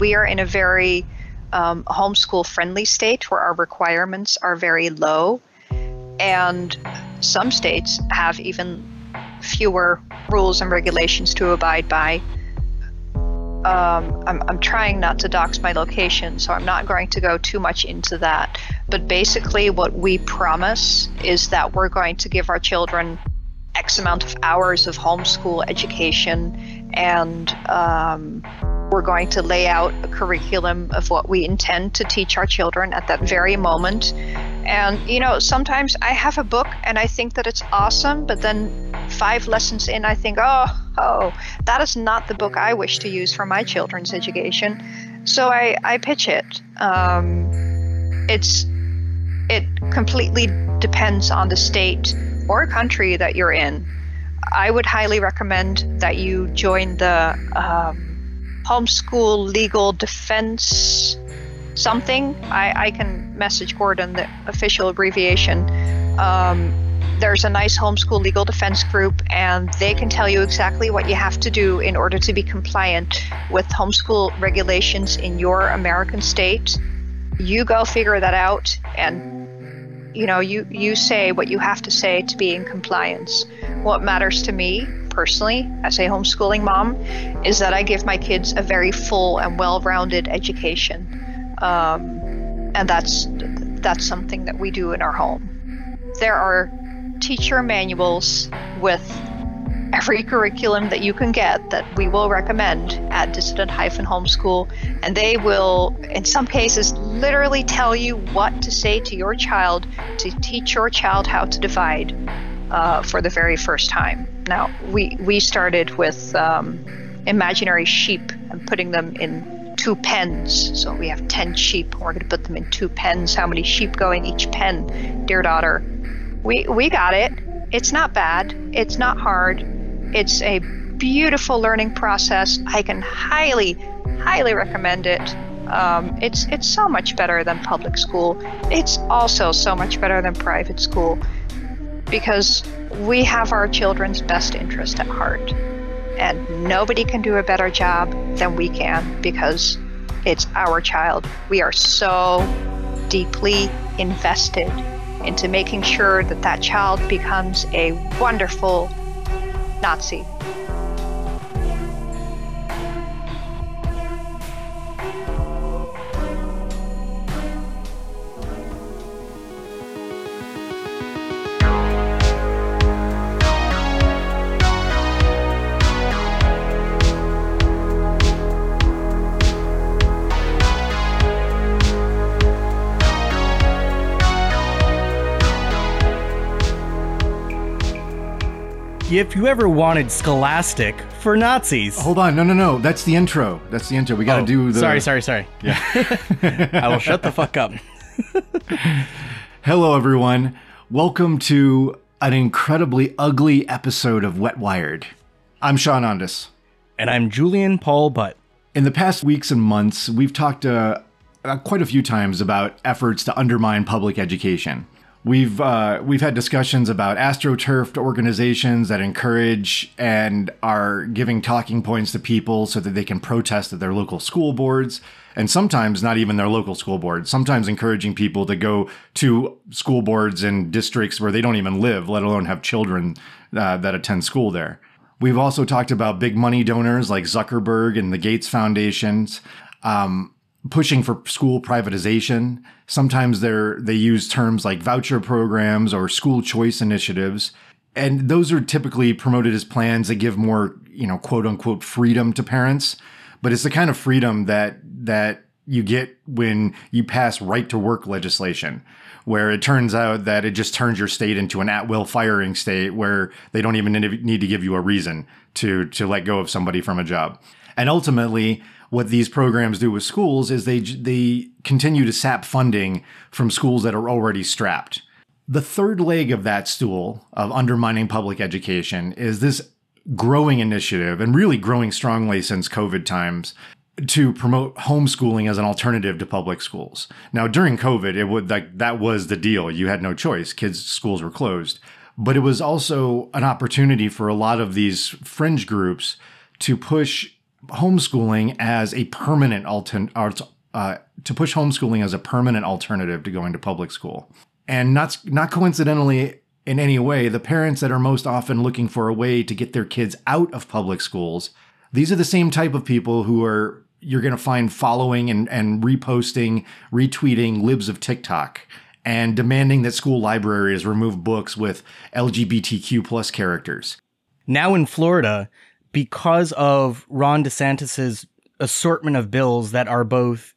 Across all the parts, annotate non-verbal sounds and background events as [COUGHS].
we are in a very um, homeschool friendly state where our requirements are very low. And some states have even fewer rules and regulations to abide by. Um, I'm, I'm trying not to dox my location, so I'm not going to go too much into that. But basically, what we promise is that we're going to give our children X amount of hours of homeschool education, and um, we're going to lay out a curriculum of what we intend to teach our children at that very moment. And, you know, sometimes I have a book and I think that it's awesome, but then five lessons in, I think, oh, oh, that is not the book I wish to use for my children's education. So I, I pitch it. Um, it's it completely depends on the state or country that you're in. I would highly recommend that you join the um, homeschool legal defense something. I, I can message Gordon the official abbreviation. Um, there's a nice homeschool legal defense group, and they can tell you exactly what you have to do in order to be compliant with homeschool regulations in your American state. You go figure that out, and you know, you, you say what you have to say to be in compliance. What matters to me personally, as a homeschooling mom, is that I give my kids a very full and well rounded education. Um, and that's that's something that we do in our home. There are teacher manuals with every curriculum that you can get that we will recommend at Dissident Homeschool, and they will, in some cases, literally tell you what to say to your child to teach your child how to divide uh, for the very first time. Now, we, we started with um, imaginary sheep and putting them in two pens. So we have 10 sheep. We're going to put them in two pens. How many sheep go in each pen, dear daughter? We, we got it. It's not bad. It's not hard it's a beautiful learning process. I can highly, highly recommend it. Um, it's it's so much better than public school. It's also so much better than private school because we have our children's best interest at heart, and nobody can do a better job than we can because it's our child. We are so deeply invested into making sure that that child becomes a wonderful Nazi. If you ever wanted Scholastic for Nazis. Hold on, no, no, no. That's the intro. That's the intro. We got to Oh, do the. Sorry, sorry, sorry. Yeah. [LAUGHS] I will shut the fuck up. [LAUGHS] Hello, everyone. Welcome to an incredibly ugly episode of Wet Wired. I'm Sean Ondis. And I'm Julian Paul Butt. In the past weeks and months, we've talked uh, uh, quite a few times about efforts to undermine public education. We've uh, we've had discussions about astroturfed organizations that encourage and are giving talking points to people so that they can protest at their local school boards, and sometimes not even their local school boards. Sometimes encouraging people to go to school boards in districts where they don't even live, let alone have children uh, that attend school there. We've also talked about big money donors like Zuckerberg and the Gates Foundations. Um, pushing for school privatization. Sometimes they're they use terms like voucher programs or school choice initiatives. And those are typically promoted as plans that give more, you know, quote unquote freedom to parents. But it's the kind of freedom that that you get when you pass right to work legislation, where it turns out that it just turns your state into an at will firing state where they don't even need to give you a reason to to let go of somebody from a job. And ultimately, what these programs do with schools is they they continue to sap funding from schools that are already strapped. The third leg of that stool of undermining public education is this growing initiative and really growing strongly since COVID times to promote homeschooling as an alternative to public schools. Now during COVID it would like that was the deal. You had no choice. Kids schools were closed. But it was also an opportunity for a lot of these fringe groups to push homeschooling as a permanent altern- uh, to push homeschooling as a permanent alternative to going to public school. And not not coincidentally in any way, the parents that are most often looking for a way to get their kids out of public schools, these are the same type of people who are you're going to find following and, and reposting, retweeting libs of TikTok and demanding that school libraries remove books with LGBTQ plus characters. Now in Florida, because of Ron DeSantis's assortment of bills that are both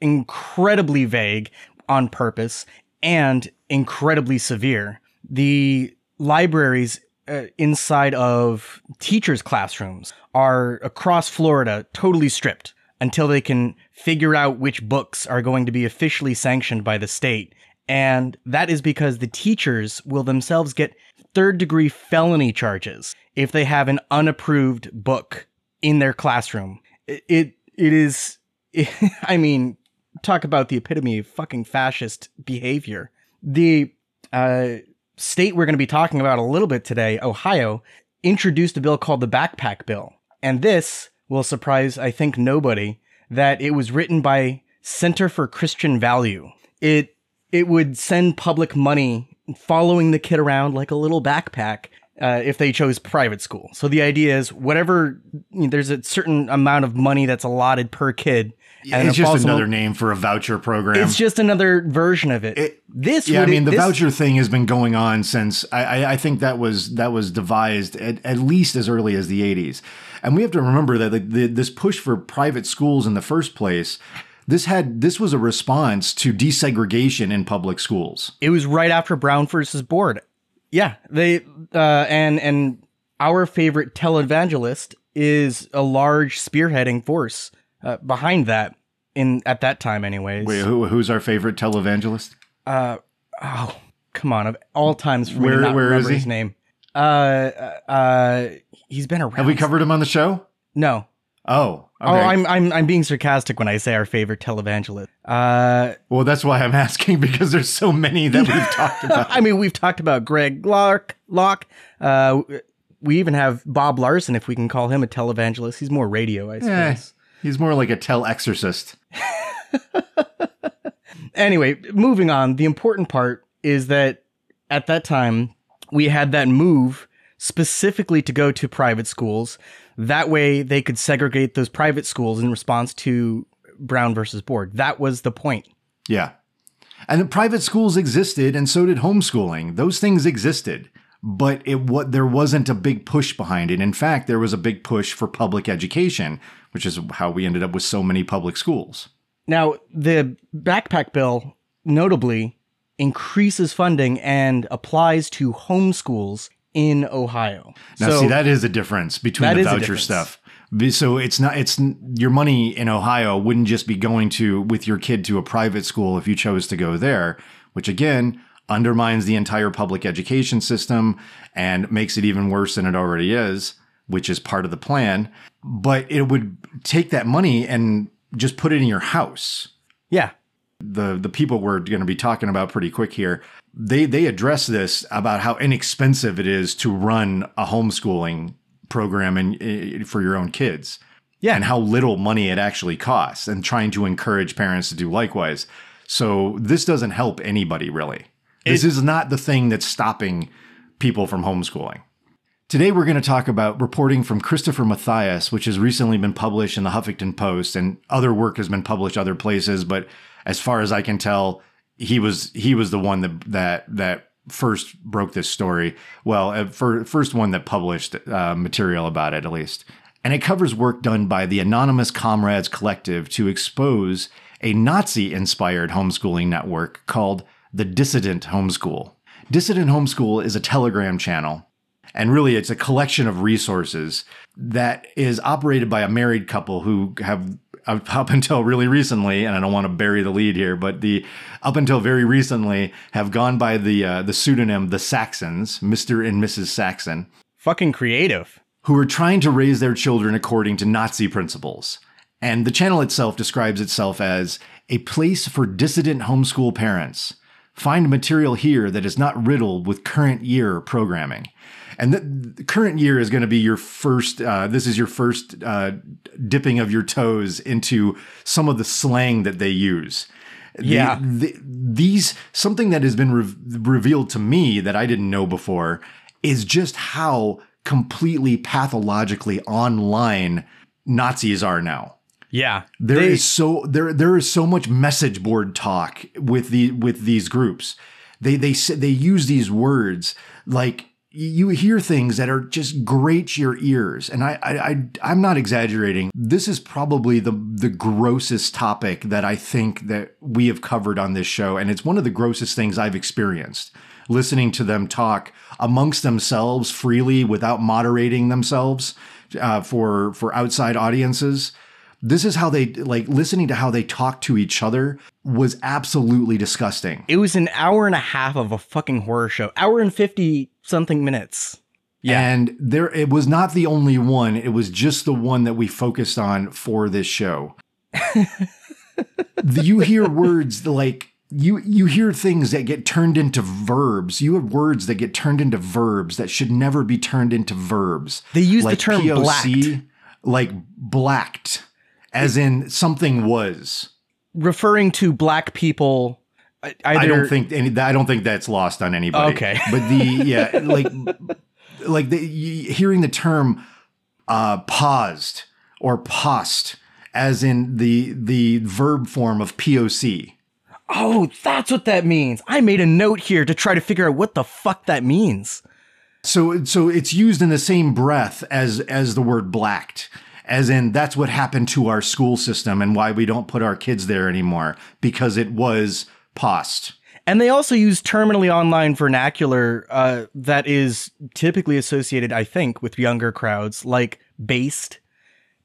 incredibly vague on purpose and incredibly severe, the libraries uh, inside of teachers' classrooms are across Florida totally stripped until they can figure out which books are going to be officially sanctioned by the state. And that is because the teachers will themselves get third degree felony charges if they have an unapproved book in their classroom. It it, it is it, [LAUGHS] I mean, talk about the epitome of fucking fascist behavior. The uh, state we're going to be talking about a little bit today, Ohio, introduced a bill called the Backpack Bill. And this will surprise, I think, nobody that it was written by Center for Christian Value. It it would send public money following the kid around like a little backpack uh, if they chose private school. So the idea is whatever you know, there's a certain amount of money that's allotted per kid. And it's just another name for a voucher program. It's just another version of it. it this, yeah, I mean, the this, voucher thing has been going on since I, I, I think that was that was devised at, at, least as early as the '80s, and we have to remember that the, the, this push for private schools in the first place this had this was a response to desegregation in public schools. It was right after Brown versus Board. Yeah, they uh, and and our favorite televangelist is a large spearheading force uh, behind that in at that time, anyways. Wait, who, who's our favorite televangelist? Uh oh, come on! Of all times, for where me to not where remember is he? his name. Uh, uh, he's been around. Have we covered him on the show? No. Oh, okay. Oh, I'm I'm I'm being sarcastic when I say our favorite televangelist. Uh, well, that's why I'm [LAUGHS] asking because there's so many that we've [LAUGHS] talked about. I mean, we've talked about Greg Locke. Locke. Uh, we even have Bob Larson, if we can call him a televangelist. He's more radio, I eh, suppose. he's more like a tel exorcist. [LAUGHS] anyway, moving on. The important part is that at that time we had that move specifically to go to private schools that way they could segregate those private schools in response to Brown versus Board. That was the point. Yeah. And the private schools existed and so did homeschooling. Those things existed, but it what there wasn't a big push behind it. In fact, there was a big push for public education, which is how we ended up with so many public schools. Now, the backpack bill notably increases funding and applies to homeschools in Ohio. Now, so, see, that is a difference between the voucher stuff. So it's not it's your money in Ohio wouldn't just be going to with your kid to a private school if you chose to go there, which again undermines the entire public education system and makes it even worse than it already is, which is part of the plan. But it would take that money and just put it in your house. Yeah. The the people we're going to be talking about pretty quick here they they address this about how inexpensive it is to run a homeschooling program and eh, eh, for your own kids. Yeah, and how little money it actually costs and trying to encourage parents to do likewise. So this doesn't help anybody really. It, this is not the thing that's stopping people from homeschooling. Today we're going to talk about reporting from Christopher Mathias, which has recently been published in the Huffington Post and other work has been published other places, but as far as I can tell, he was he was the one that that that first broke this story. Well, uh, for, first one that published uh, material about it, at least. And it covers work done by the Anonymous Comrades Collective to expose a Nazi inspired homeschooling network called the Dissident Homeschool. Dissident Homeschool is a Telegram channel, and really it's a collection of resources that is operated by a married couple who have up until really recently, and I don't want to bury the lead here, but the up until very recently have gone by the uh, the pseudonym the Saxons, Mister and Mrs. Saxon. Fucking creative. Who are trying to raise their children according to Nazi principles. And the channel itself describes itself as a place for dissident homeschool parents, Find material here that is not riddled with current year programming. And the, current year is going to be your first, uh, this is your first uh, dipping of your toes into some of the slang that they use. Yeah. The, the, these, something that has been re- revealed to me that I didn't know before is just how completely pathologically online Nazis are now. Yeah. There is They- so there there is so much message board talk with the with these groups. They they say- they use these words like you hear things that are just grate your ears, and I, I I I'm not exaggerating. This is probably the the grossest topic that I think that we have covered on this show, and it's one of the grossest things I've experienced. Listening to them talk amongst themselves freely without moderating themselves uh, for for outside audiences this is how they like listening to how they talk to each other was absolutely disgusting. It was an hour and a half of a fucking horror show. Hour and 50 something minutes. Yeah. And there it was not the only one, it was just the one that we focused on for this show. [LAUGHS] You hear words like you you hear things that get turned into verbs. You have words that get turned into verbs that should never be turned into verbs. They use the term blacked. like blacked, as in something was. Referring to black people. Either, I don't think any. I don't think that's lost on anybody. Okay. [LAUGHS] but the yeah, like like the hearing the term uh, paused or post, as in the the verb form of POC. Oh, that's what that means. I made a note here to try to figure out what the fuck that means. So so it's used in the same breath as as the word blacked. As in, that's what happened to our school system and why we don't put our kids there anymore because it was post. And they also use terminally online vernacular uh, that is typically associated, I think, with younger crowds, like based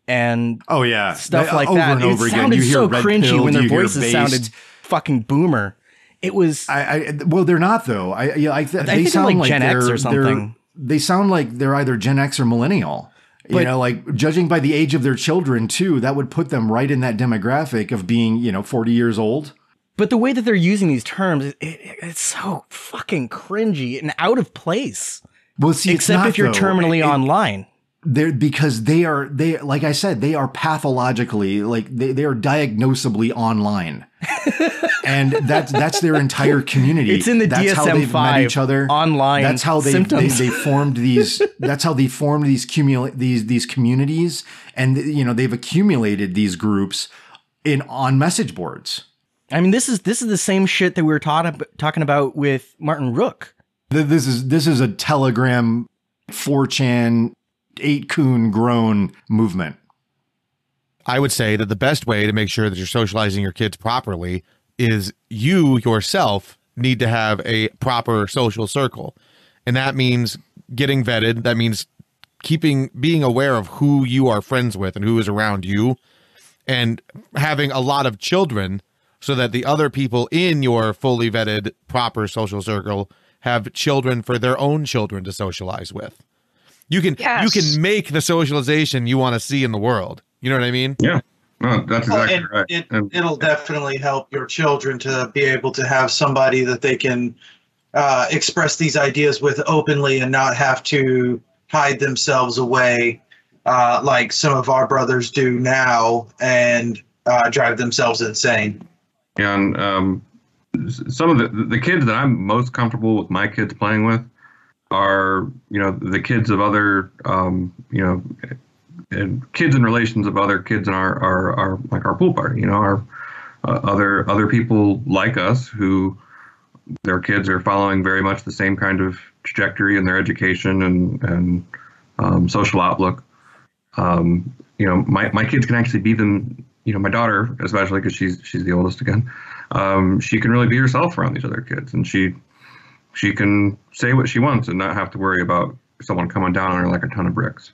and Oh yeah, stuff That- like over that. and over it again. sounded so cringy when their voices sounded fucking boomer. It was. I, I well, they're not though. I yeah, I, th- I they sound like like Gen X or something. They sound like they're either Gen X or millennial. You But- know, like judging by the age of their children too, that would put them right in that demographic of being you know forty years old. But the way that they're using these terms, it, it, it's so fucking cringy and out of place. Well, see, Except not, if you're though. terminally It- online. they're because they are they like I said they are pathologically like they, they are diagnosably online. [LAUGHS] and that's that's their entire community. It's in the that's how they've met DSM-5 each other online That's how they they, they formed these. That's how they formed these cumula- these these communities, and you know they've accumulated these groups in on message boards. I mean, this is this is the same shit that we were taught, talking about with Martin Rook. This is this is a Telegram, 4chan, 8kun grown movement. I would say that the best way to make sure that you're socializing your kids properly is you yourself need to have a proper social circle. And that means getting vetted. That means keeping being aware of who you are friends with and who is around you and having a lot of children so that the other people in your fully vetted proper social circle have children for their own children to socialize with. You can you can make the socialization you want to see in the world. You know what I mean? Yeah. No, that's Well, exactly and right. it, And- it'll definitely help your children to be able to have somebody that they can uh, express these ideas with openly and not have to hide themselves away uh, like some of our brothers do now and uh, drive themselves insane. and um, some of the the kids that I'm most comfortable with my kids playing with are you know the kids of other um, you know kids and relations of other kids in our our, our like our pool party you know our uh, other other people like us who their kids are following very much the same kind of trajectory in their education and and um, social outlook. Um, you know my, my kids can actually be them you know my daughter especially because she's she's the oldest again. Um, she can really be herself around these other kids and she she can say what she wants and not have to worry about someone coming down on her like a ton of bricks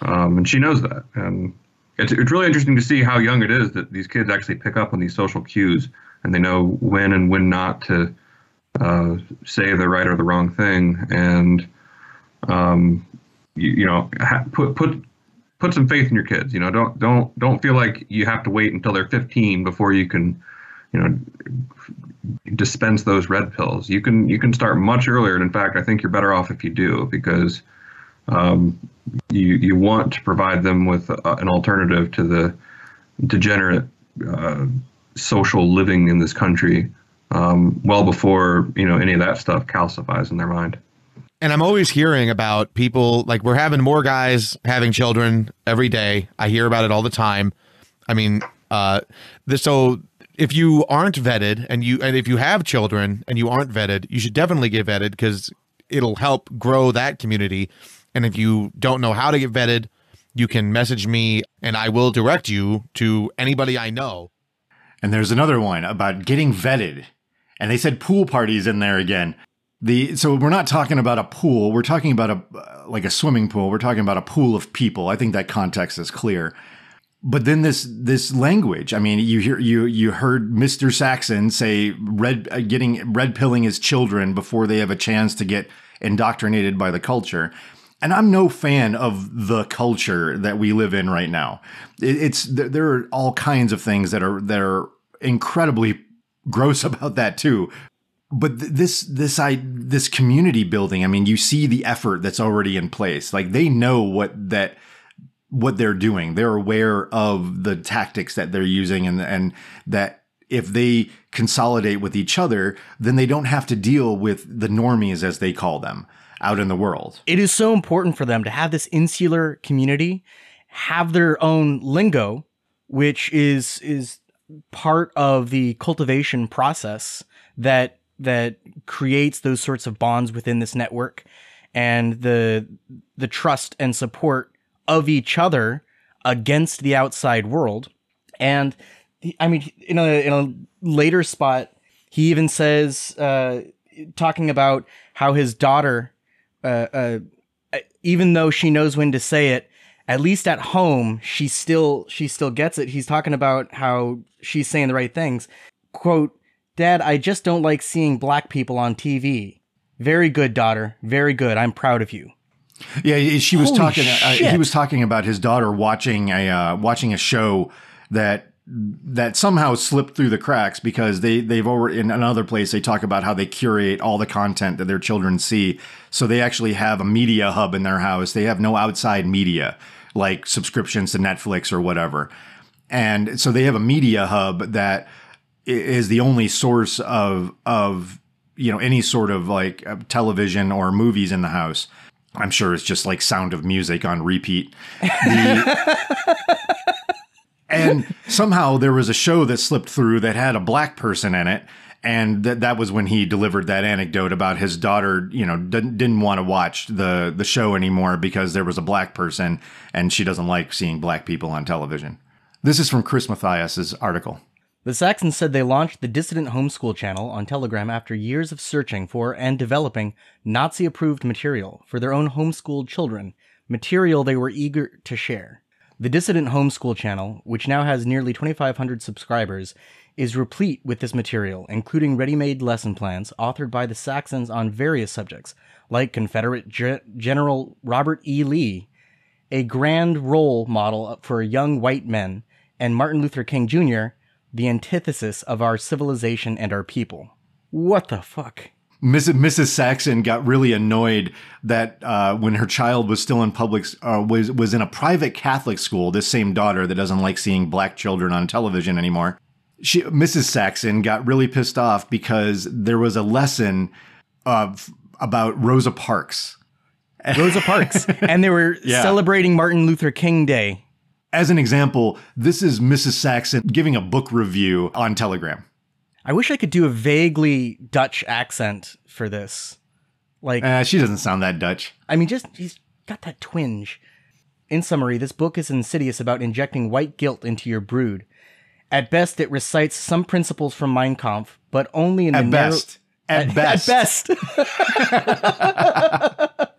um, and she knows that and it's, it's really interesting to see how young it is that these kids actually pick up on these social cues and they know when and when not to uh, say the right or the wrong thing and um, you, you know ha- put put put some faith in your kids. You know, don't don't don't feel like you have to wait until they're 15 before you can you know, dispense those red pills. You can you can start much earlier, and in fact, I think you're better off if you do because um, you you want to provide them with a, an alternative to the degenerate uh, social living in this country um, well before you know any of that stuff calcifies in their mind. And I'm always hearing about people like we're having more guys having children every day. I hear about it all the time. I mean, uh, this, so if you aren't vetted and you and if you have children and you aren't vetted, you should definitely get vetted because it'll help grow that community. And if you don't know how to get vetted, you can message me and I will direct you to anybody I know. And there's another one about getting vetted. And they said pool parties in there again. The so we're not talking about a pool, we're talking about a like a swimming pool. We're talking about a pool of people. I think that context is clear. But then this this language, I mean, you hear you you heard Mr. Saxon say red uh, getting red pilling his children before they have a chance to get indoctrinated by the culture and I'm no fan of the culture that we live in right now. it's there are all kinds of things that are that are incredibly gross [LAUGHS] about that too. But this this I this community building, I mean, you see the effort that's already in place. Like they know what that what they're doing. They're aware of the tactics that they're using and and that if they consolidate with each other, then they don't have to deal with the normies as they call them out in the world. It is so important for them to have this insular community, have their own lingo, which is is part of the cultivation process that that creates those sorts of bonds within this network and the the trust and support of each other against the outside world. And I mean, in a in a later spot, he even says, uh, talking about how his daughter uh, uh, even though she knows when to say it, at least at home she still she still gets it. He's talking about how she's saying the right things. Quote, "Dad, I just don't like seeing black people on TV." Very good, daughter. Very good. I'm proud of you. Yeah, she was Holy talking. Uh, he was talking about his daughter watching a uh, watching a show that that somehow slipped through the cracks because they they've already in another place they talk about how they curate all the content that their children see. So they actually have a media hub in their house. They have no outside media like subscriptions to Netflix or whatever. And so they have a media hub that is the only source of of you know any sort of like uh, television or movies in the house. I'm sure it's just like sound of music on repeat. The, [LAUGHS] and somehow there was a show that slipped through that had a black person in it and that that was when he delivered that anecdote about his daughter, you know, didn't, didn't want to watch the the show anymore because there was a black person and she doesn't like seeing black people on television. This is from Chris Mathias's article. The Saxons said they launched the Dissident Homeschool channel on Telegram after years of searching for and developing Nazi approved material for their own homeschooled children, material they were eager to share. The Dissident Homeschool channel, which now has nearly 2,500 subscribers, is replete with this material, including ready made lesson plans authored by the Saxons on various subjects, like Confederate Ge- General Robert E. Lee, a grand role model for young white men, and Martin Luther King Jr., the antithesis of our civilization and our people. What the fuck? Mrs. Mrs. Saxon got really annoyed that uh, when her child was still in public uh, was was in a private Catholic school. This same daughter that doesn't like seeing black children on television anymore. She, Mrs. Saxon, got really pissed off because there was a lesson of about Rosa Parks. [LAUGHS] Rosa Parks, and they were yeah. celebrating Martin Luther King Day. As an example, this is Mrs. Saxon giving a book review on Telegram. I wish I could do a vaguely Dutch accent for this. Like uh, she doesn't sound that Dutch. I mean, just he's got that twinge. In summary, this book is insidious about injecting white guilt into your brood. At best, it recites some principles from Mein Kampf, but only in at the best. Narrow, at, at best. At best. [LAUGHS]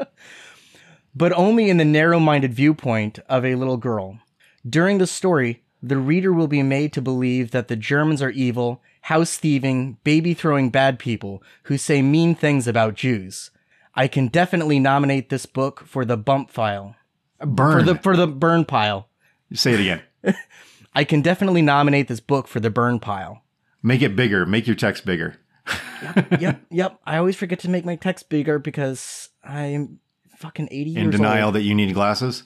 but only in the narrow-minded viewpoint of a little girl. During the story, the reader will be made to believe that the Germans are evil house thieving, baby throwing bad people who say mean things about Jews. I can definitely nominate this book for the bump file. Burn. For the for the burn pile. Say it again. [LAUGHS] I can definitely nominate this book for the burn pile. Make it bigger. Make your text bigger. yep, [LAUGHS] yep. I always forget to make my text bigger because I'm fucking 80 In years denial old. that you need glasses.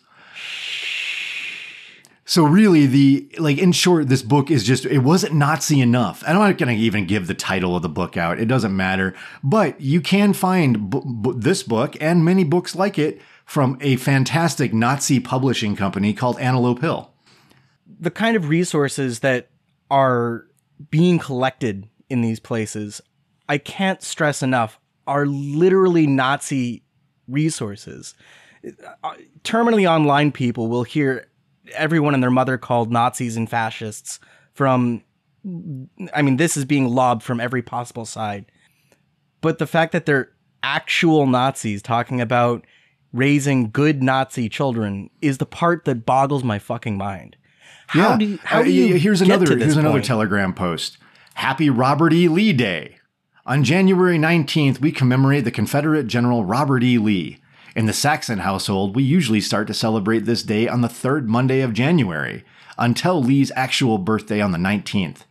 So really, the like in short, this book is just it wasn't Nazi enough. I'm not going to even give the title of the book out. It doesn't matter. But you can find b- b- this book and many books like it from a fantastic Nazi publishing company called Antelope Hill. the kind of resources that are being collected in these places, I can't stress enough, are literally Nazi resources. Uh, Terminally online people will hear everyone and their mother called Nazis and fascists from, I mean, this is being lobbed from every possible side. But the fact that they're actual Nazis talking about raising good Nazi children is the part that boggles my fucking mind. How do you, how Uh, do you here's get another here's another point? telegram post. Happy Robert E. Lee Day. On January 19th, we commemorate the Confederate General Robert E. Lee. In the Saxon household, we usually start to celebrate this day on the third Monday of January, until Lee's actual birthday on the 19th.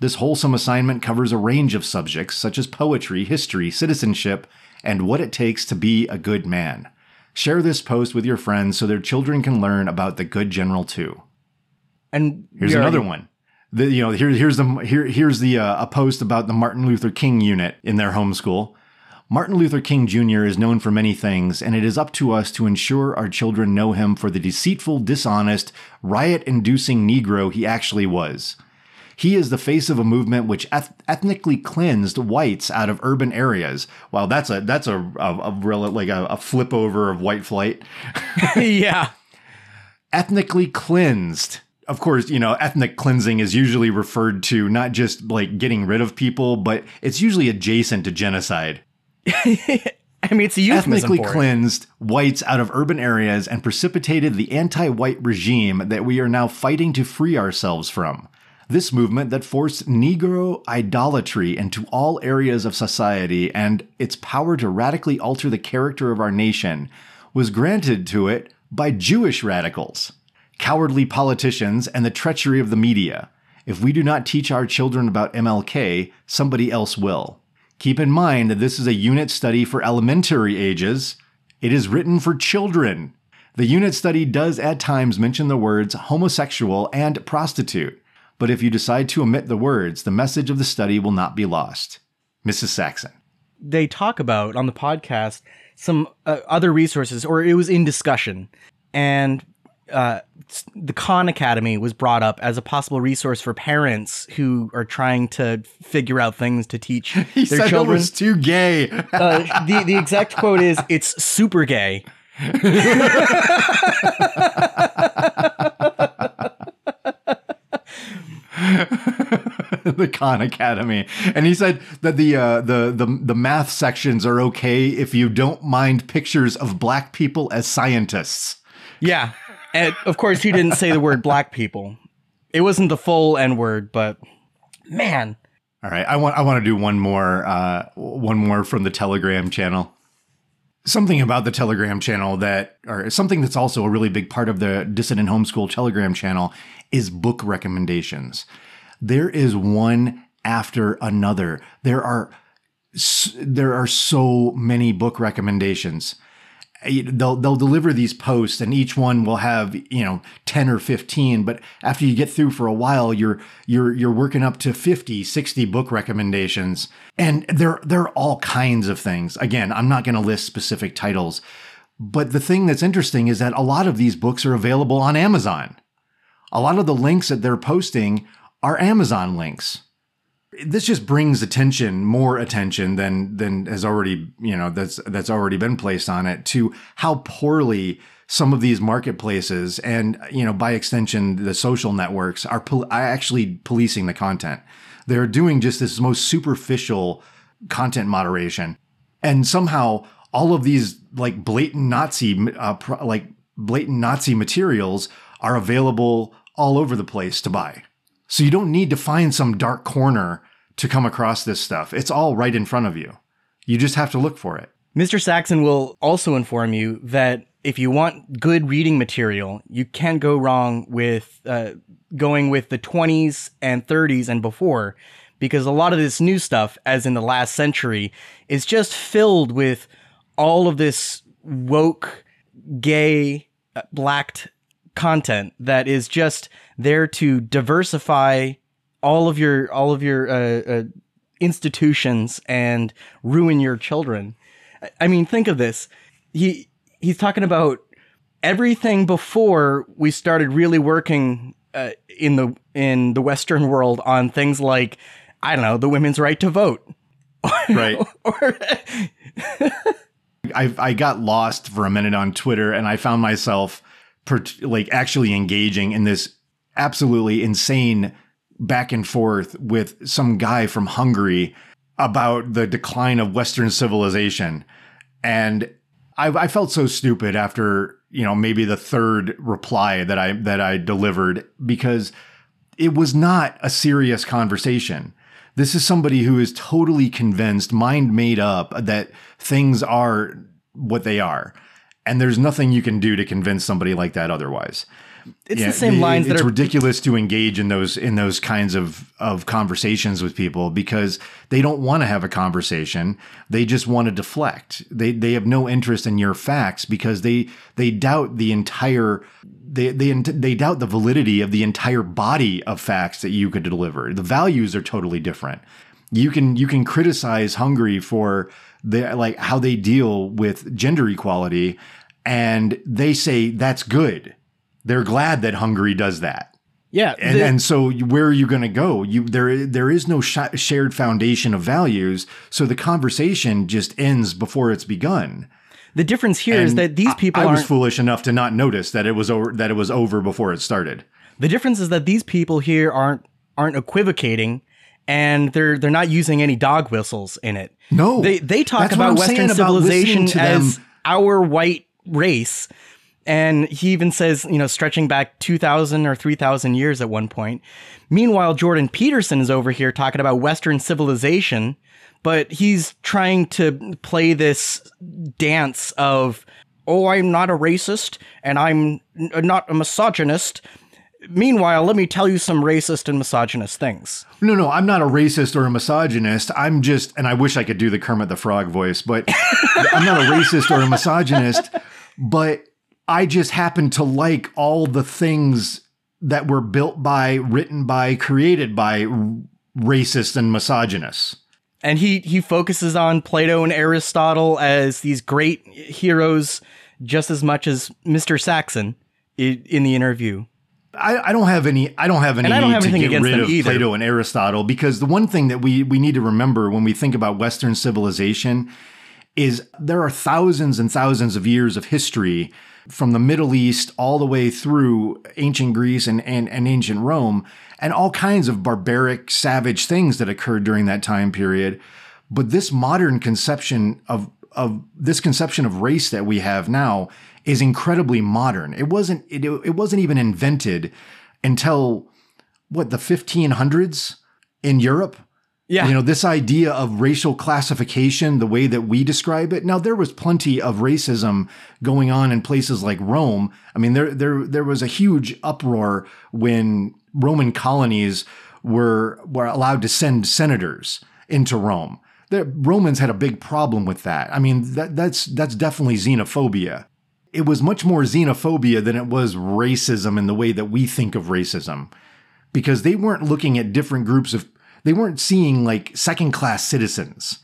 This wholesome assignment covers a range of subjects such as poetry, history, citizenship, and what it takes to be a good man. Share this post with your friends so their children can learn about the good general too. And Here's another already- one. The, you know, here, here's the here, here's the uh, a post about the Martin Luther King unit in their homeschool. Martin Luther King Jr. is known for many things, and it is up to us to ensure our children know him for the deceitful, dishonest, riot-inducing Negro he actually was. He is the face of a movement which eth- ethnically cleansed whites out of urban areas. Wow, that's a that's a a, a real like a, a flip over of white flight. [LAUGHS] [LAUGHS] yeah. ethnically cleansed. Of course, you know, ethnic cleansing is usually referred to not just like getting rid of people, but it's usually adjacent to genocide. [LAUGHS] I mean, it's a euphemism Ethnically cleansed whites out of urban areas and precipitated the anti white regime that we are now fighting to free ourselves from. This movement that forced Negro idolatry into all areas of society and its power to radically alter the character of our nation was granted to it by Jewish radicals, cowardly politicians, and the treachery of the media. If we do not teach our children about MLK, somebody else will. Keep in mind that this is a unit study for elementary ages. It is written for children. The unit study does at times mention the words homosexual and prostitute, but if you decide to omit the words, the message of the study will not be lost. Mrs. Saxon. They talk about on the podcast some uh, other resources, or it was in discussion, and uh, the Khan Academy was brought up as a possible resource for parents who are trying to figure out things to teach [LAUGHS] He their said children. it was too gay. uh, the the exact quote is, "It's super gay." [LAUGHS] the Khan Academy, and he said that the uh, the the the math sections are okay if you don't mind pictures of black people as scientists. Yeah, and of course he didn't say the word black people. It wasn't the full N word, but man, All right, I want I want to do one more uh, one more from the Telegram channel. Something about the Telegram channel that, or something that's also a really big part of the Dissident Homeschool Telegram channel, is book recommendations. There is one after another. There are there are so many book recommendations. They'll they'll deliver these posts, and each one will have you know ten or fifteen. But after you get through for a while, you're you're you're working up to 50, 60 book recommendations, and they're they're all kinds of things. Again, I'm not going to list specific titles, but the thing that's interesting is that a lot of these books are available on Amazon. A lot of the links that they're posting are Amazon links this just brings attention more attention than than has already you know that's that's already been placed on it to how poorly some of these marketplaces and you know by extension the social networks are pol- actually policing the content. They're doing just this most superficial content moderation. And somehow all of these like blatant nazi uh, pro- like blatant nazi materials are available all over the place to buy. So you don't need to find some dark corner to come across this stuff. It's all right in front of you. You just have to look for it. Mr. Saxon will also inform you that if you want good reading material, you can't go wrong with uh, going with the 20s and 30s and before, because a lot of this new stuff, as in the last century, is just filled with all of this woke, gay, uh, blacked content that is just there to diversify all of your all of your uh, uh, institutions and ruin your children. I- mean, think of this. He he's talking about everything before we started really working uh, in the in the Western world on things like I don't know the women's right to vote. [LAUGHS] Right. or [LAUGHS] I I got lost for a minute on Twitter and I found myself per, like actually engaging in this absolutely insane back and forth with some guy from Hungary about the decline of Western civilization, and I, I felt so stupid after you know maybe the third reply that I that I delivered because it was not a serious conversation. This is somebody who is totally convinced, mind made up, that things are what they are. And there's nothing you can do to convince somebody like that otherwise. It's Yeah, the same it- lines it's that are ridiculous to engage in those in those kinds of of conversations with people because they don't want to have a conversation. They just want to deflect. They they have no interest in your facts because they they doubt the entire they they they doubt the validity of the entire body of facts that you could deliver. The values are totally different. You can you can criticize Hungary for the like how they deal with gender equality and they say that's good they're glad that Hungary does that. yeah And the- and so where are you going to go? You there there is no sh- shared foundation of values, so the conversation just ends before it's begun. the difference here is And that these people I, was aren't foolish enough to not notice that it was over that it was over before it started. The difference is that these people here aren't aren't equivocating and they're they're not using any dog whistles in it. No, They they talk about Western about civilization listening to them. as our white race. And he even says, you know, stretching back 2,000 or 3,000 years at one point. Meanwhile, Jordan Peterson is over here talking about Western civilization, but he's trying to play this dance of, oh, I'm not a racist and I'm not a misogynist. Meanwhile, let me tell you some racist and misogynist things. No, no, I'm not a racist or a misogynist. I'm just, and I wish I could do the Kermit the Frog voice, but [LAUGHS] I'm not a racist or a misogynist. But I just happen to like all the things that were built by, written by, created by racists and misogynists. and he he focuses on Plato and Aristotle as these great heroes just as much as Mr. Saxon in the interview. I, I don't have any. I don't have any And I don't have to anything get against rid them of either. Plato and Aristotle because the one thing that we we need to remember when we think about Western civilization is there are thousands and thousands of years of history from the Middle East all the way through ancient Greece and, and, and ancient Rome, and all kinds of barbaric, savage things that occurred during that time period. But this modern conception of of this conception of race that we have now is incredibly modern. It wasn't it, it wasn't even invented until what the 1500s in Europe. Yeah. You know, this idea of racial classification, the way that we describe it. Now, there was plenty of racism going on in places like Rome. I mean, there there there was a huge uproar when Roman colonies were were allowed to send senators into Rome. The Romans had a big problem with that. I mean, that that's that's definitely xenophobia. It was much more xenophobia than it was racism in the way that we think of racism because they weren't looking at different groups of they weren't seeing like second class citizens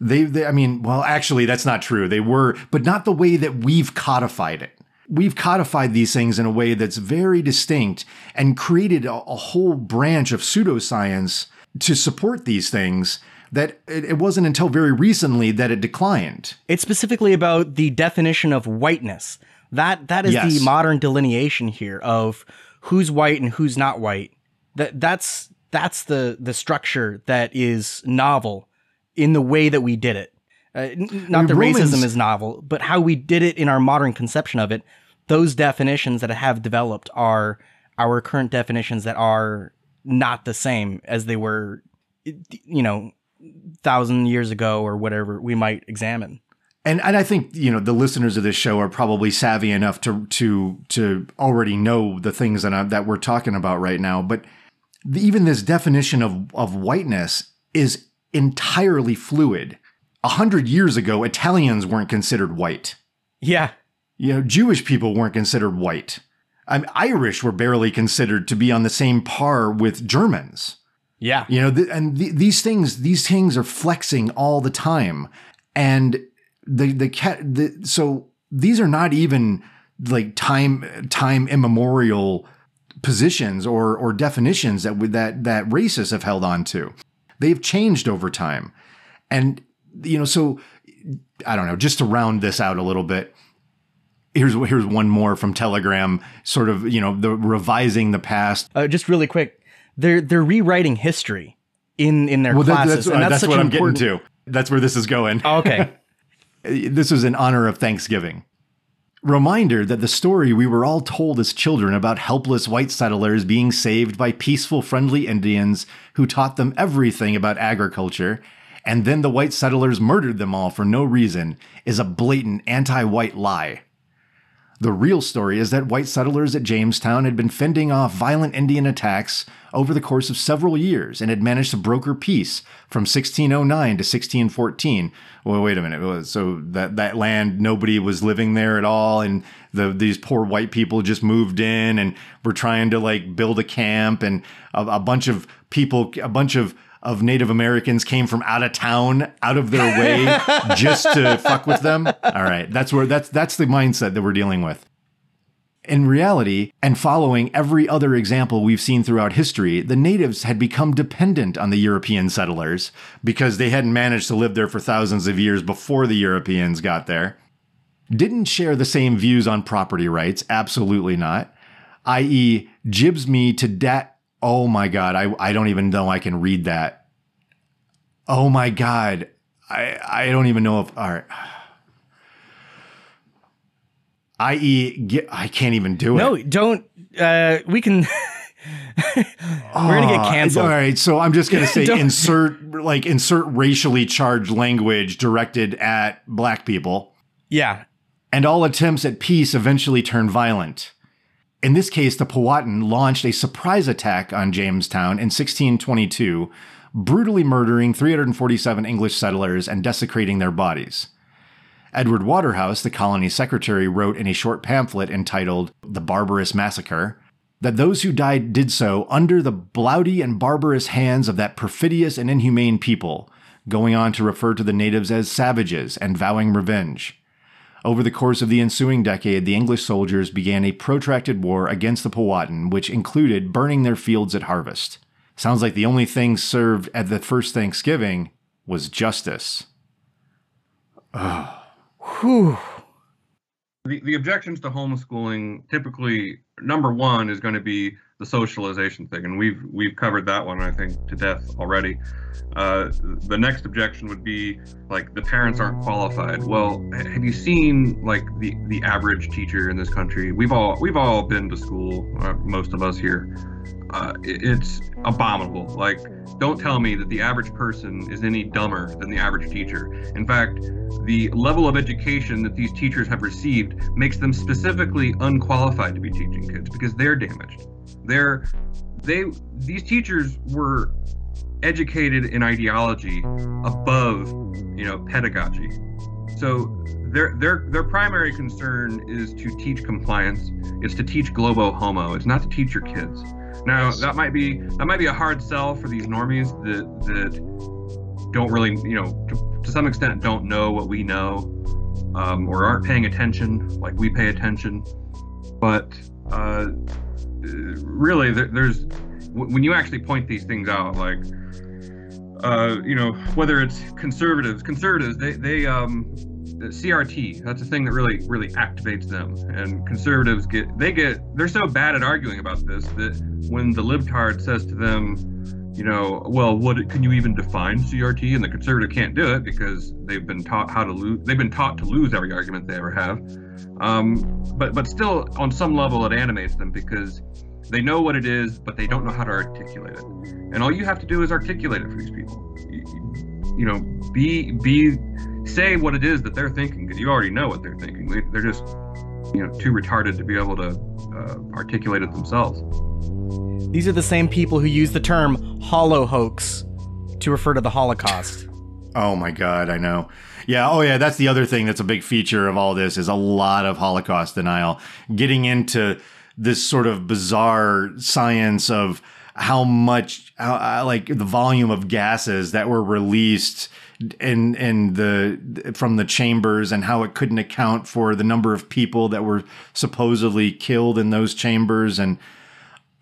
they, they i mean well actually that's not true they were but not the way that we've codified it we've codified these things in a way that's very distinct and created a, a whole branch of pseudoscience to support these things that it, wasn't until very recently that it declined It's specifically about the definition of whiteness. That that is Yes. the modern delineation here of who's white and who's not white. That that's that's the the structure that is novel in the way that we did it. Uh, not that Romans- racism is novel, but how we did it in our modern conception of it. Those definitions that have developed are our current definitions that are not the same as they were, you know, thousand years ago or whatever we might examine. and and I think you know the listeners of this show are probably savvy enough to to to already know the things that I, that we're talking about right now. But even this definition of, of whiteness is entirely fluid. A hundred years ago, Italians weren't considered white. Yeah. You know, Jewish people weren't considered white. I'm Irish were barely considered to be on the same par with Germans. Yeah. You know, th- and th- these things, these things are flexing all the time, and the the cat. The, so these are not even like time time immemorial positions or or definitions that would that that racists have held on to. They've changed over time, and you know, so I don't know. Just to round this out a little bit, here's here's one more from Telegram. Sort of, you know, the revising the past. Uh, just really quick, they're they're rewriting history in in their Well, that, classes, that's, and that's, that's what I'm important. getting to. That's where this is going. Oh, okay. [LAUGHS] This is in honor of Thanksgiving. Reminder that the story we were all told as children about helpless white settlers being saved by peaceful, friendly Indians who taught them everything about agriculture, and then the white settlers murdered them all for no reason, is a blatant anti white lie. The real story is that white settlers at Jamestown had been fending off violent Indian attacks over the course of several years and had managed to broker peace from 1609 to 1614. Well, wait a minute. So that, that land, nobody was living there at all, and the these poor white people just moved in and were trying to like build a camp, and a, a bunch of people, a bunch of of Native Americans came from out of town, out of their way, [LAUGHS] just to fuck with them. All right, that's where that's that's the mindset that we're dealing with. In reality, and following every other example we've seen throughout history, the natives had become dependent on the European settlers because they hadn't managed to live there for thousands of years before the Europeans got there. Didn't share the same views on property rights, absolutely not. I.e., jibs me to dat. Oh my god, I, I don't even know I can read that. Oh my god. I I don't even know if all right. I.e., get, I can't even do it. no, don't. Uh, we can. [LAUGHS] We're gonna get canceled. All right, so I'm just gonna [LAUGHS] say insert like insert racially charged language directed at black people, Yeah. and all attempts at peace eventually turn violent. In this case, the Powhatan launched a surprise attack on Jamestown in 1622, brutally murdering 347 English settlers and desecrating their bodies. Edward Waterhouse, the colony's secretary, wrote in a short pamphlet entitled The Barbarous Massacre that those who died did so under the blouty and barbarous hands of that perfidious and inhumane people, going on to refer to the natives as savages and vowing revenge. Over the course of the ensuing decade, the English soldiers began a protracted war against the Powhatan, which included burning their fields at harvest. Sounds like the only thing served at the first Thanksgiving was justice. Whew. The, the objections to homeschooling typically number one is going to be the socialization thing, and we've we've covered that one I think to death already. Uh, the next objection would be like the parents aren't qualified. Well, have you seen like the the average teacher in this country? We've all we've all been to school, uh, most of us here. Uh, it- it's abominable. Like, don't tell me that the average person is any dumber than the average teacher. In fact, the level of education that these teachers have received makes them specifically unqualified to be teaching kids because they're damaged. They're they these teachers were educated in ideology above, you know, pedagogy. So their their their primary concern is to teach compliance. It's to teach globo homo. It's not to teach your kids. Now that might be that might be a hard sell for these normies that that don't really, you know, to, to some extent don't know what we know, um, or aren't paying attention like we pay attention. But uh, really, there, there's when you actually point these things out, like uh, you know, whether it's conservatives, conservatives, they they um, CRT. That's a thing that really really activates them, and conservatives get they get they're so bad at arguing about this that when the libtard says to them, you know, well, what can you even define CRT? And the conservative can't do it because they've been taught how to lose. They've been taught to lose every argument they ever have. Um, but but still, on some level, it animates them because they know what it is, but they don't know how to articulate it. And all you have to do is articulate it for these people. You, you know, be be say what it is that they're thinking because you already know what they're thinking. They- They're just you know too retarded to be able to uh, articulate it themselves. These are the same people who use the term hollow hoax to refer to the Holocaust. Oh my god, I know. Yeah, oh yeah, that's the other thing that's a big feature of all this is a lot of Holocaust denial. Getting into this sort of bizarre science of how much how, uh, like the volume of gases that were released in in the from the chambers and how it couldn't account for the number of people that were supposedly killed in those chambers and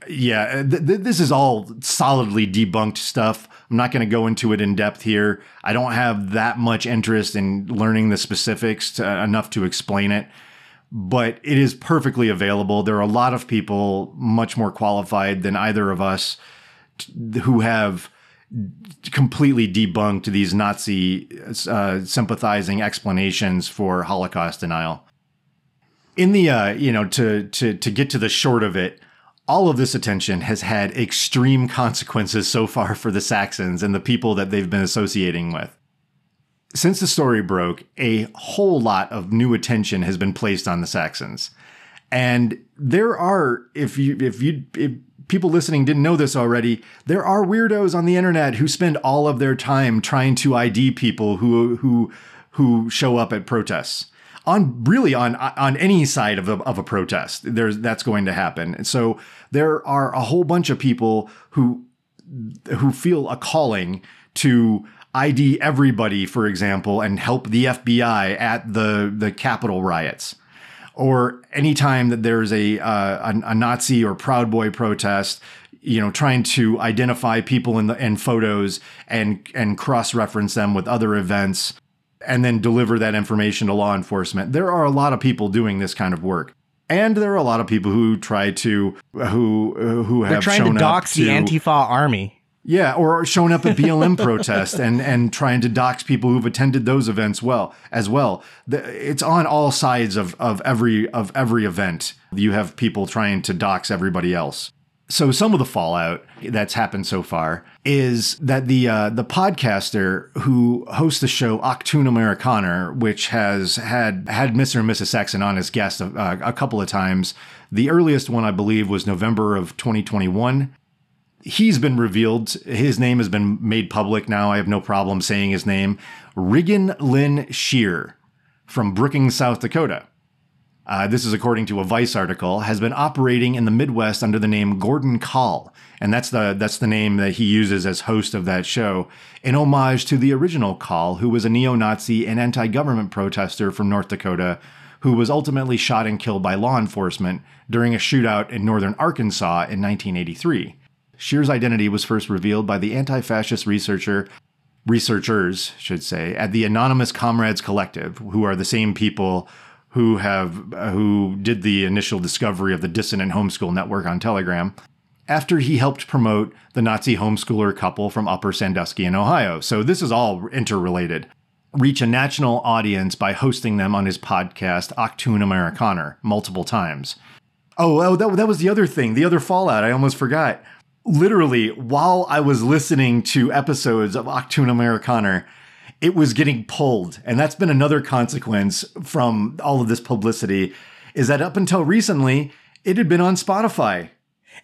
yeah, th- th- this is all solidly debunked stuff. I'm not going to go into it in depth here. I don't have that much interest in learning the specifics to, enough to explain it, but it is perfectly available. There are a lot of people much more qualified than either of us t- who have completely debunked these Nazi uh, sympathizing explanations for Holocaust denial. In the uh, you know to to to get to the short of it, all of this attention has had extreme consequences so far for the Saxons and the people that they've been associating with. Since the story broke, a whole lot of new attention has been placed on the Saxons. And there are, if you, if you, if people listening didn't know this already, there are weirdos on the internet who spend all of their time trying to ID people who, who, who show up at protests on really on on any side of a, of a protest there's that's going to happen. And so there are a whole bunch of people who who feel a calling to ID everybody for example and help the FBI at the the Capitol riots. Or anytime that there's a, uh, a, a Nazi or Proud Boy protest, you know, trying to identify people in the in photos and and cross reference them with other events and then deliver that information to law enforcement. There are a lot of people doing this kind of work. And there are a lot of people who try to who who have They're trying shown to dox up to, the Antifa army. yeah, or shown up at [LAUGHS] BLM protest and and trying to dox people who've attended those events well as well. It's on all sides of of every of every event. You have people trying to dox everybody else. So some of the fallout that's happened so far is that the uh, the podcaster who hosts the show Achtung Amerikaner, which has had had Mr. and Mrs. Saxon on as guests uh, a couple of times. The earliest one, I believe, was November of 2021 he's been revealed. His name has been made public now. I have no problem saying his name. Riggin Lynn Shear from Brookings, South Dakota. Uh, this is according to a Vice article, has been operating in the Midwest under the name Gordon Kahl, and that's the that's the name that he uses as host of that show, in homage to the original Kahl, who was a neo-Nazi and anti-government protester from North Dakota, who was ultimately shot and killed by law enforcement during a shootout in northern Arkansas in 1983. Shear's identity was first revealed by the anti-fascist researcher researchers, should say, at the Anonymous Comrades Collective, who are the same people who have uh, who did the initial discovery of the dissonant homeschool network on Telegram. After he helped promote the Nazi homeschooler couple from Upper Sandusky in Ohio. So this is all interrelated. Reach a national audience by hosting them on his podcast Achtung Amerikaner multiple times. Oh, oh that, that was the other thing, the other fallout. I almost forgot. Literally, while I was listening to episodes of Achtung Amerikaner, it was getting pulled. And that's been another consequence from all of this publicity is that up until recently, it had been on Spotify.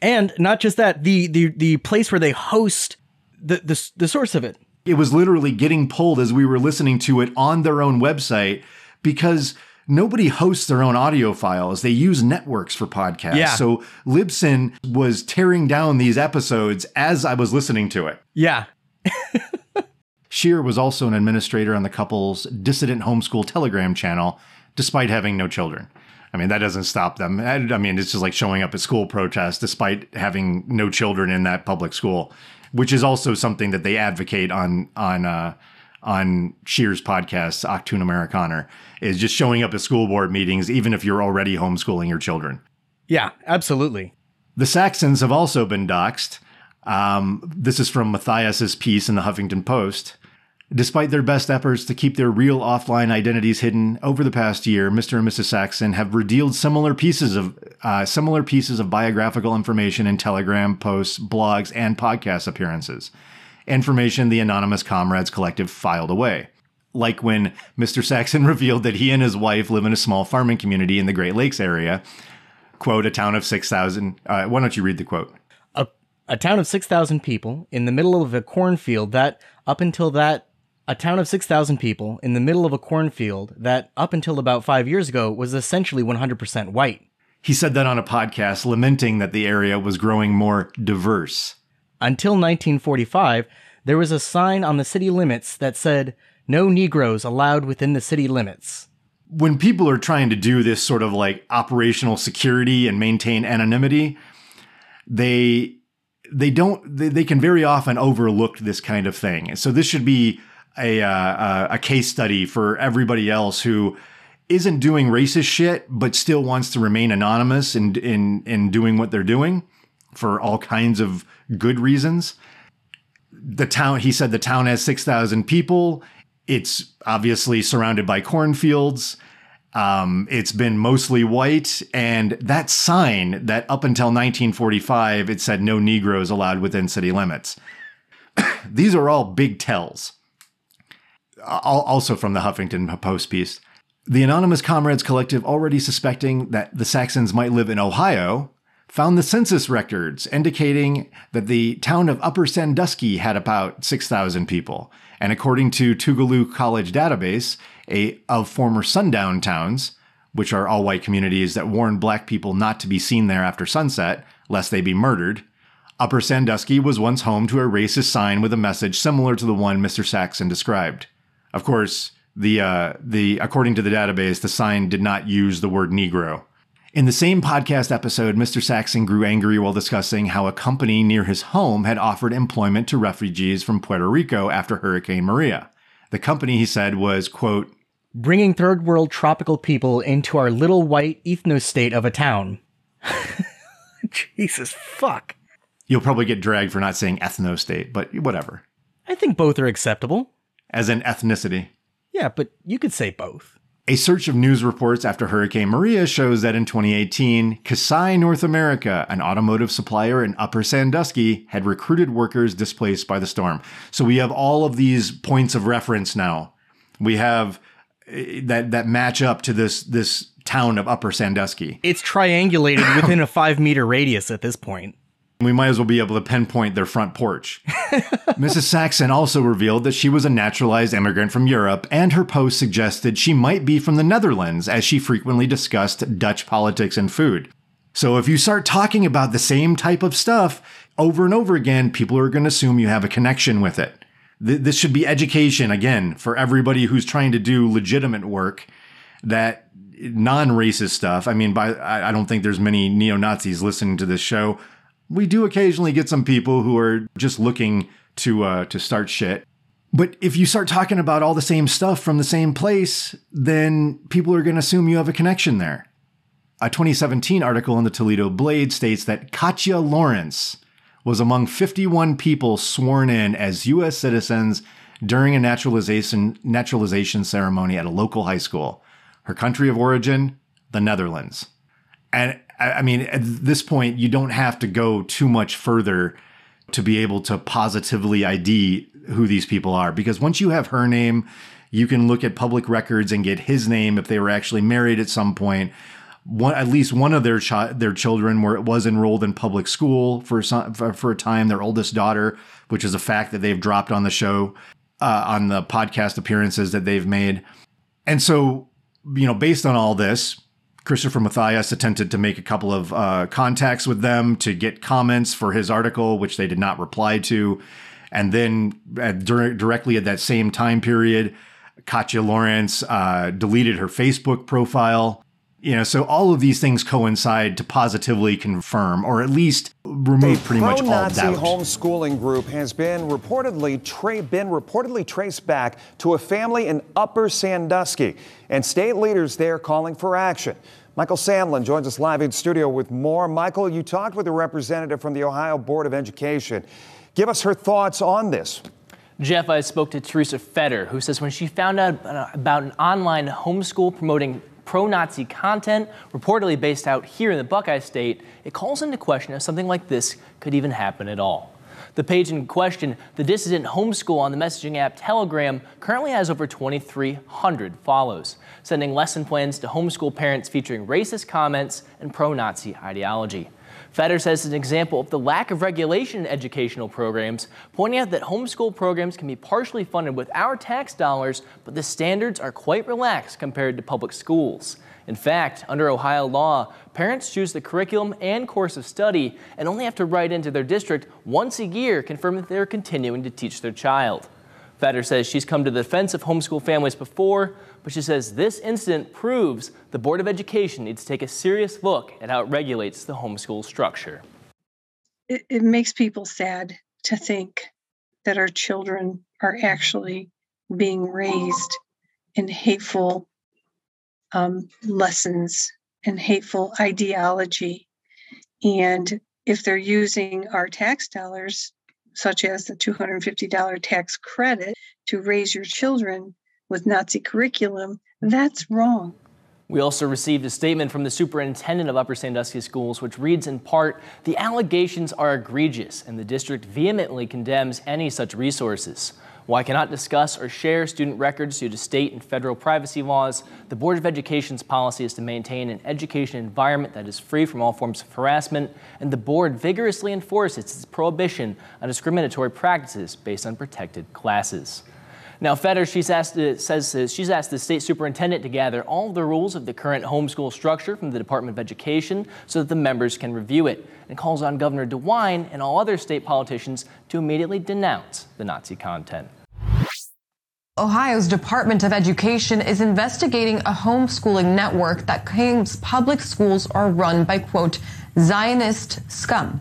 And not just that, the the the place where they host the the, the source of it. It was literally getting pulled as we were listening to it on their own website because nobody hosts their own audio files. They use networks for podcasts. Yeah. So Libsyn was tearing down these episodes as I was listening to it. Yeah. [LAUGHS] Shear was also an administrator on the couple's dissident homeschool Telegram channel, despite having no children. I mean, that doesn't stop them. I, mean, it's just like showing up at school protests despite having no children in that public school, which is also something that they advocate on on uh, on Shear's podcast, Achtung Amerikaner, is just showing up at school board meetings, even if you're already homeschooling your children. Yeah, absolutely. The Saxons have also been doxxed. Um, this is from Mathias's piece in the Huffington Post. Despite their best efforts to keep their real offline identities hidden, over the past year, Mr. and Mrs. Saxon have revealed similar pieces of uh, similar pieces of biographical information in Telegram posts, blogs, and podcast appearances. Information the anonymous comrades collective filed away. like when Mr. Saxon [LAUGHS] revealed that he and his wife live in a small farming community in the Great Lakes area. Quote, a town of 6,000. Uh, why don't you read the quote? A, a town of 6,000 people in the middle of a cornfield that, up until that, a town of 6,000 people in the middle of a cornfield that, up until about five years ago, was essentially 100% white. He said that on a podcast, lamenting that the area was growing more diverse. Until 1945, there was a sign on the city limits that said, No Negroes allowed within the city limits. When people are trying to do this sort of like operational security and maintain anonymity, they they don't they, they can very often overlook this kind of thing. So this should be a uh, a case study for everybody else who isn't doing racist shit but still wants to remain anonymous in in in doing what they're doing for all kinds of good reasons. The town he said the town has 6,000 people. It's obviously surrounded by cornfields. Um, it's been mostly white, and that sign that up until 1945 it said no Negroes allowed within city limits. [COUGHS] These are all big tells. Also from the Huffington Post piece. The Anonymous Comrades Collective, already suspecting that the Saxons might live in Ohio, found the census records indicating that the town of Upper Sandusky had about 6,000 people. And according to Tougaloo College database, a, of former sundown towns, which are all white communities that warn black people not to be seen there after sunset, lest they be murdered, Upper Sandusky was once home to a racist sign with a message similar to the one Mr. Saxon described. Of course, the uh, the according to the database, the sign did not use the word Negro. In the same podcast episode, Mr. Saxon grew angry while discussing how a company near his home had offered employment to refugees from Puerto Rico after Hurricane Maria. The company, he said, was, quote, bringing third world tropical people into our little white ethno state of a town. [LAUGHS] Jesus fuck. You'll probably get dragged for not saying ethno state, but whatever. I think both are acceptable. As in ethnicity. Yeah, but you could say both. A search of news reports after Hurricane Maria shows that in 2018, Kasai North America, an automotive supplier in Upper Sandusky, had recruited workers displaced by the storm. So we have all of these points of reference now. We have eh, that that match up to this this town of Upper Sandusky. It's triangulated within a [COUGHS] five meter radius at this point. We might as well be able to pinpoint their front porch. [LAUGHS] Mrs. Saxon also revealed that she was a naturalized immigrant from Europe, and her post suggested she might be from the Netherlands, as she frequently discussed Dutch politics and food. So if you start talking about the same type of stuff over and over again, people are going to assume you have a connection with it. Th- this should be education, again, for everybody who's trying to do legitimate work that non-racist stuff. I mean, by I don't think there's many neo-Nazis listening to this show we do occasionally get some people who are just looking to uh, to start shit. But if you start talking about all the same stuff from the same place, then people are going to assume you have a connection there. A 2017 article in the Toledo Blade states that Katya Lawrence was among 51 people sworn in as U.S. citizens during a naturalization naturalization ceremony at a local high school. Her country of origin, the Netherlands. And I mean, at this point, you don't have to go too much further to be able to positively ID who these people are. Because once you have her name, you can look at public records and get his name if they were actually married at some point. One, at least one of their their children were was enrolled in public school for some, for, for a time. Their oldest daughter, which is a fact that they've dropped on the show, uh, on the podcast appearances that they've made, and so you know, based on all this, Christopher Mathias attempted to make a couple of uh, contacts with them to get comments for his article, which they did not reply to. And then at, dur- directly at that same time period, Katya Lawrence uh, deleted her Facebook profile. You know, so all of these things coincide to positively confirm, or at least remove a pretty much all pro-Nazi homeschooling group has been reportedly tra- been reportedly traced back to a family in Upper Sandusky, and state leaders there calling for action. Michael Sandlin joins us live in studio with more. Michael, you talked with a representative from the Ohio Board of Education. Give us her thoughts on this. Jeff, I spoke to Teresa Fedor, who says when she found out about an online homeschool promoting pro Nazi content, reportedly based out here in the Buckeye State, it calls into question if something like this could even happen at all. The page in question, the dissident homeschool on the messaging app Telegram, currently has over 2,300 follows, sending lesson plans to homeschool parents featuring racist comments and pro Nazi ideology. Fedor says an example of the lack of regulation in educational programs, pointing out that homeschool programs can be partially funded with our tax dollars, but the standards are quite relaxed compared to public schools. In fact, under Ohio law, parents choose the curriculum and course of study and only have to write into their district once a year confirming that they're continuing to teach their child. Fedor says she's come to the defense of homeschool families before, but she says this incident proves the Board of Education needs to take a serious look at how it regulates the homeschool structure. It, it makes people sad to think that our children are actually being raised in hateful um, lessons and hateful ideology. And if they're using our tax dollars, such as the $250 tax credit, to raise your children with Nazi curriculum, that's wrong. We also received a statement from the superintendent of Upper Sandusky Schools, which reads in part The allegations are egregious, and the district vehemently condemns any such resources. While I cannot discuss or share student records due to state and federal privacy laws, the Board of Education's policy is to maintain an education environment that is free from all forms of harassment, and the board vigorously enforces its prohibition on discriminatory practices based on protected classes. Now, Fedor, she's asked, uh, says uh, she's asked the state superintendent to gather all the rules of the current homeschool structure from the Department of Education so that the members can review it, and calls on Governor DeWine and all other state politicians to immediately denounce the Nazi content. Ohio's Department of Education is investigating a homeschooling network that claims public schools are run by, quote, Zionist scum.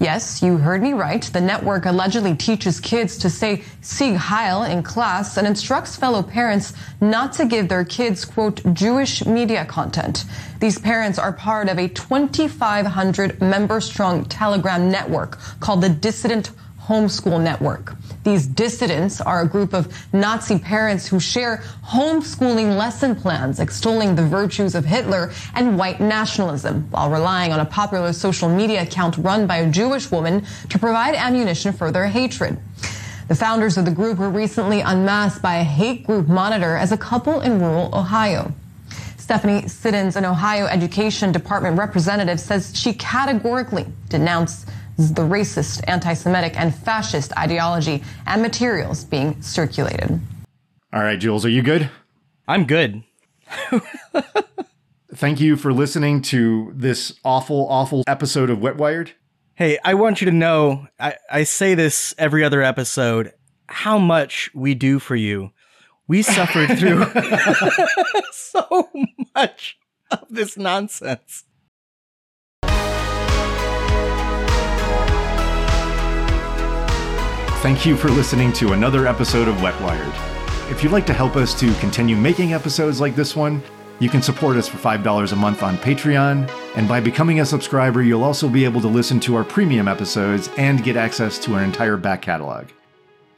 Yes, you heard me right. The network allegedly teaches kids to say Sieg Heil in class and instructs fellow parents not to give their kids, quote, Jewish media content. These parents are part of a 2,500 member strong Telegram network called the Dissident Homeschool Network. These dissidents are a group of Nazi parents who share homeschooling lesson plans extolling the virtues of Hitler and white nationalism while relying on a popular social media account run by a Jewish woman to provide ammunition for their hatred. The founders of the group were recently unmasked by a hate group monitor as a couple in rural Ohio. Stephanie Siddens, an Ohio Education Department representative, says she categorically denounced the racist, anti Semitic, and fascist ideology and materials being circulated. All right, Jules, are you good? I'm good. [LAUGHS] Thank you for listening to this awful, awful episode of Wet Wired. Hey, I want you to know, I, I say this every other episode, how much we do for you. We suffered through [LAUGHS] [LAUGHS] so much of this nonsense. Thank you for listening to another episode of Wet Wired. If you'd like to help us to continue making episodes like this one, you can support us for $5 a month on Patreon, and by becoming a subscriber, you'll also be able to listen to our premium episodes and get access to our entire back catalog.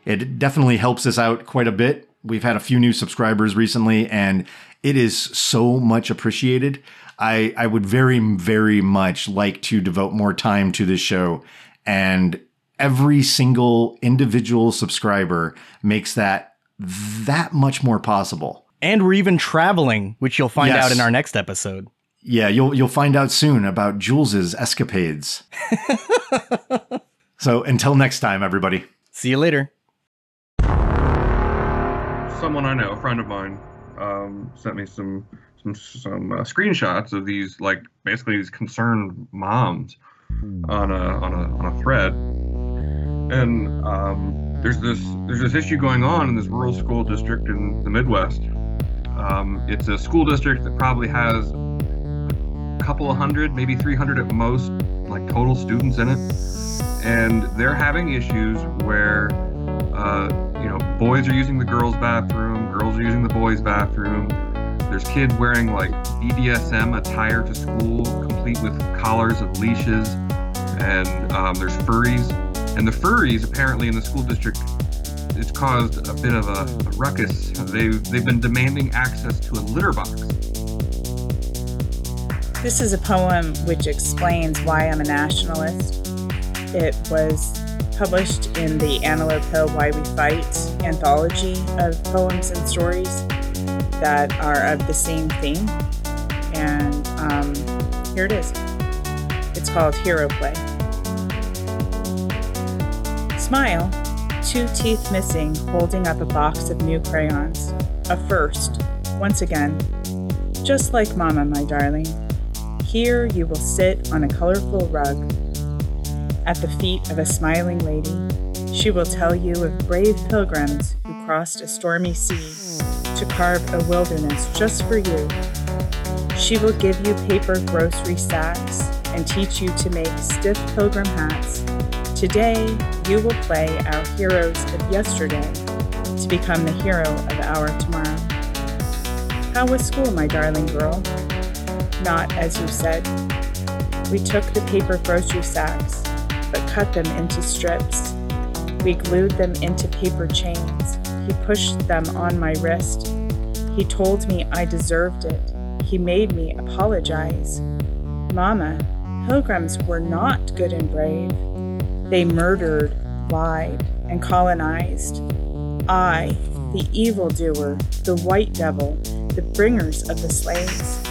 It definitely helps us out quite a bit. We've had a few new subscribers recently, and it is so much appreciated. I, I would very, very much like to devote more time to this show and every single individual subscriber makes that that much more possible. And we're even traveling, which you'll find Yes. out in our next episode. Yeah, you'll you'll find out soon about Jules's escapades. [LAUGHS] so until next time, everybody. See you later. someone I know, a friend of mine, um, sent me some some some uh, screenshots of these like basically these concerned moms on a on a on a thread, and um, there's this there's this issue going on in this rural school district in the Midwest. Um, it's a school district that probably has a couple of hundred, maybe 300 at most, like total students in it, and they're having issues where uh, you know, boys are using the girls' bathroom, girls are using the boys' bathroom. There's kids wearing like BDSM attire to school, complete with collars of leashes, and um, there's furries. And the furries, apparently, in the school district, it's caused a bit of a, a ruckus. They've they've been demanding access to a litter box. This is a poem which explains why I'm a nationalist. It was published in the Antelope Hill Why We Fight anthology of poems and stories that are of the same theme. And um, here it is. It's called Hero Play. Smile, two teeth missing, holding up a box of new crayons. A first, once again. Just like Mama, my darling. Here you will sit on a colorful rug at the feet of a smiling lady. She will tell you of brave pilgrims who crossed a stormy sea to carve a wilderness just for you. She will give you paper grocery sacks and teach you to make stiff pilgrim hats Today, you will play our heroes of yesterday to become the hero of our tomorrow. How was school, my darling girl? Not as you said. We took the paper grocery sacks, but cut them into strips. We glued them into paper chains. He pushed them on my wrist. He told me I deserved it. He made me apologize. Mama, pilgrims were not good and brave. They murdered, lied, and colonized. I, the evildoer, the white devil, the bringers of the slaves.